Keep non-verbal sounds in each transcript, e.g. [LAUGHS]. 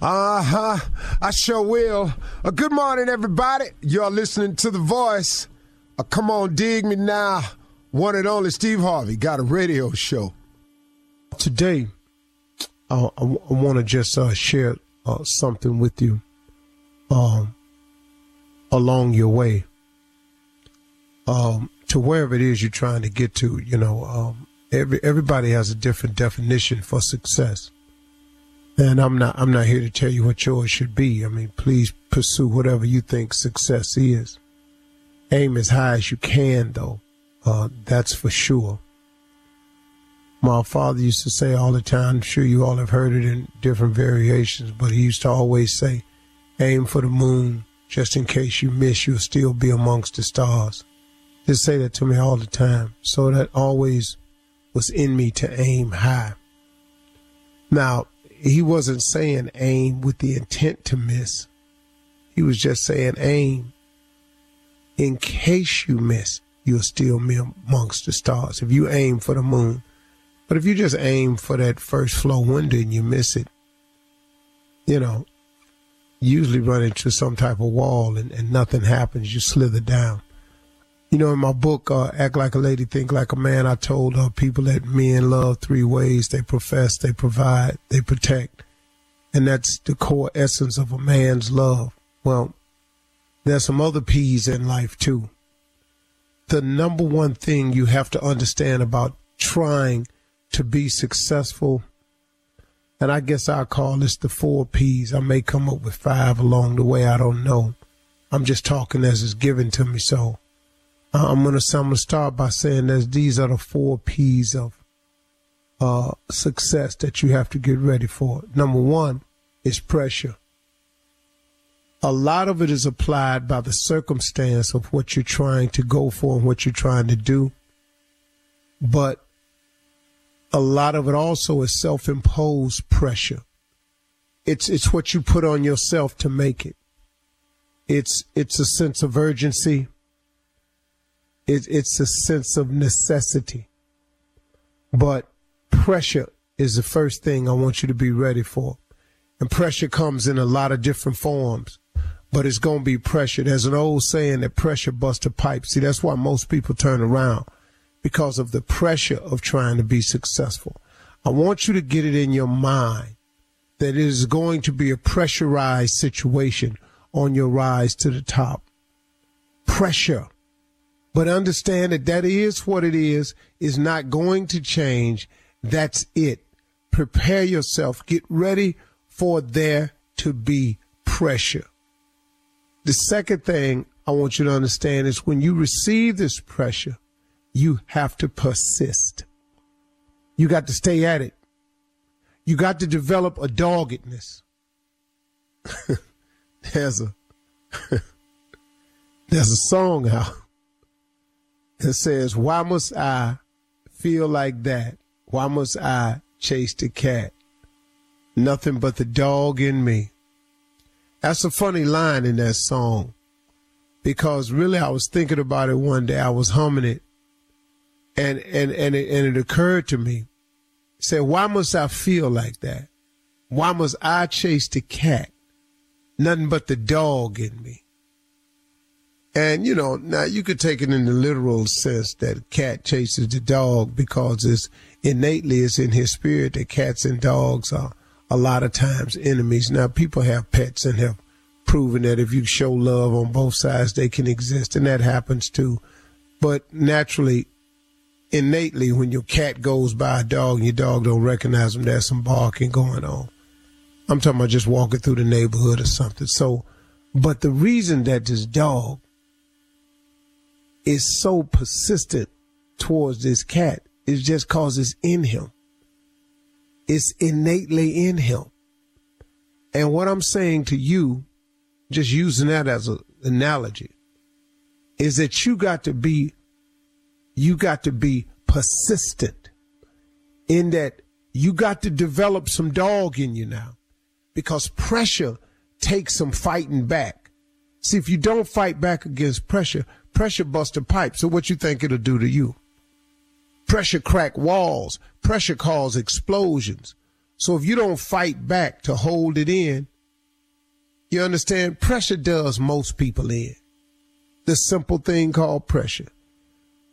Uh huh. I sure will. Uh, good morning, everybody. You're listening to The Voice. Uh, come on, dig me now. One and only Steve Harvey got a radio show. Today, uh, I, I want to just uh, share uh, something with you um, along your way um, to wherever it is you're trying to get to. You know, um, every everybody has a different definition for success. And I'm not I'm not here to tell you what yours should be. I mean, please pursue whatever you think success is. Aim as high as you can though. Uh, that's for sure. My father used to say all the time, I'm sure you all have heard it in different variations, but he used to always say, aim for the moon, just in case you miss, you'll still be amongst the stars. Just say that to me all the time. So that always was in me to aim high. Now, he wasn't saying aim with the intent to miss. He was just saying aim in case you miss, you'll still be amongst the stars. If you aim for the moon, but if you just aim for that first floor window and you miss it, you know, usually run into some type of wall and, and nothing happens. You slither down. You know, in my book, uh, Act Like a Lady, Think Like a Man, I told uh, people that men love three ways. They profess, they provide, they protect. And that's the core essence of a man's love. Well, there's some other P's in life too. The number one thing you have to understand about trying to be successful, and I guess I'll call this the four P's. I may come up with five along the way. I don't know. I'm just talking as it's given to me. So I'm gonna I'm gonna start by saying that these are the four P's of uh, success that you have to get ready for. Number one is pressure. A lot of it is applied by the circumstance of what you're trying to go for and what you're trying to do. But a lot of it also is self-imposed pressure. It's it's what you put on yourself to make it. It's it's a sense of urgency. It, it's a sense of necessity. But pressure is the first thing I want you to be ready for. And pressure comes in a lot of different forms, but it's going to be pressure. There's an old saying that pressure busts a pipe. See, that's why most people turn around because of the pressure of trying to be successful. I want you to get it in your mind that it is going to be a pressurized situation on your rise to the top. Pressure. But understand that that is what it is, is not going to change. That's it. prepare yourself. Get ready for there to be pressure. The second thing I want you to understand is when you receive this pressure, you have to persist. You got to stay at it. You got to develop a doggedness. [LAUGHS] there's a [LAUGHS] there's a song out that says, Why must I feel like that? Why must I chase the cat? Nothing but the dog in me. That's a funny line in that song because really I was thinking about it one day. I was humming it and, and, and, it, and it occurred to me. Say, why must I feel like that? Why must I chase the cat? Nothing but the dog in me. And you know, now you could take it in the literal sense that cat chases the dog because it's innately it's in his spirit that cats and dogs are a lot of times enemies. Now, people have pets and have proven that if you show love on both sides, they can exist, and that happens too. But naturally, innately, when your cat goes by a dog and your dog don't recognize them, there's some barking going on. I'm talking about just walking through the neighborhood or something. So, but the reason that this dog is so persistent towards this cat is just cause it's in him. It's innately in him. And what I'm saying to you, just using that as an analogy, is that you got to be, you got to be persistent in that you got to develop some dog in you now because pressure takes some fighting back. See, if you don't fight back against pressure, pressure busts a pipe. So what you think it'll do to you? Pressure crack walls. Pressure cause explosions. So if you don't fight back to hold it in, you understand? Pressure does most people in. The simple thing called pressure.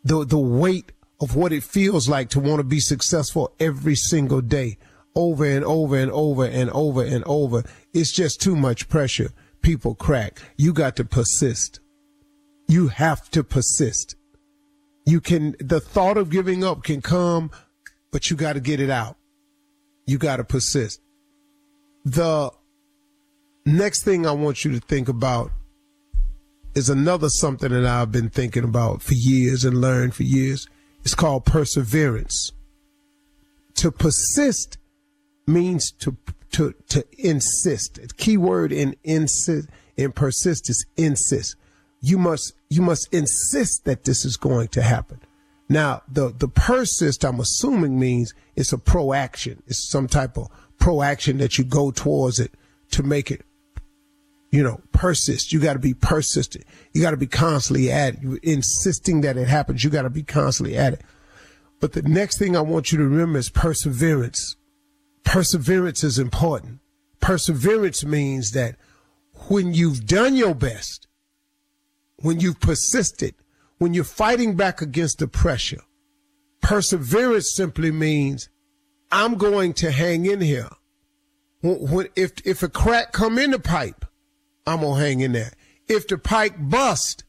The, the weight of what it feels like to want to be successful every single day, over and over and over and over and over. It's just too much pressure. People crack. You got to persist. You have to persist. You can, the thought of giving up can come, but you got to get it out. You got to persist. The next thing I want you to think about is another something that I've been thinking about for years and learned for years. It's called perseverance. To persist means to to to insist. Key word in insist in persist is insist you must you must insist that this is going to happen. Now, the the persist, I'm assuming means it's a proaction. It's some type of proaction that you go towards it to make it, you know, persist. You got to be persistent. You got to be constantly at it. You insisting that it happens. You got to be constantly at it. But the next thing I want you to remember is perseverance. Perseverance is important. Perseverance means that when you've done your best, when you've persisted, when you're fighting back against the pressure. Perseverance simply means I'm going to hang in here. When, if, if a crack come in the pipe, I'm going to hang in there. If the pipe bust,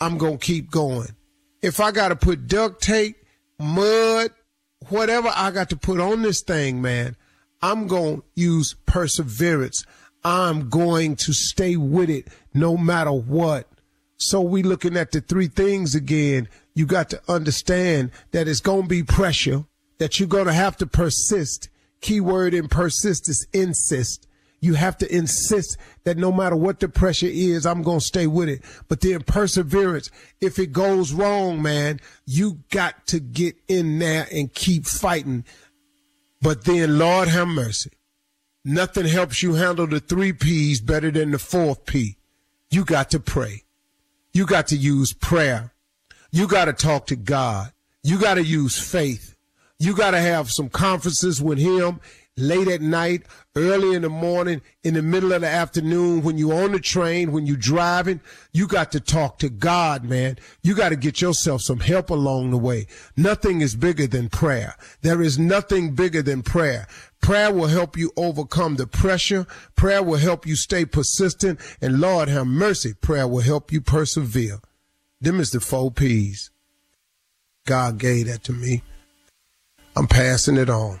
I'm going to keep going. If I got to put duct tape, mud, whatever I got to put on this thing, man, I'm going to use perseverance. I'm going to stay with it no matter what. So we looking at the three things again. You got to understand that it's going to be pressure, that you're going to have to persist. Keyword in persist is insist. You have to insist that no matter what the pressure is, I'm going to stay with it. But then perseverance, if it goes wrong, man, you got to get in there and keep fighting. But then, Lord have mercy. Nothing helps you handle the three P's better than the fourth P. You got to pray. You got to use prayer. You got to talk to God. You got to use faith. You got to have some conferences with Him late at night, early in the morning, in the middle of the afternoon, when you're on the train, when you're driving, you got to talk to God, man. You got to get yourself some help along the way. Nothing is bigger than prayer. There is nothing bigger than prayer. Prayer will help you overcome the pressure. Prayer will help you stay persistent. And Lord have mercy, prayer will help you persevere. Them is the four P's. God gave that to me. I'm passing it on.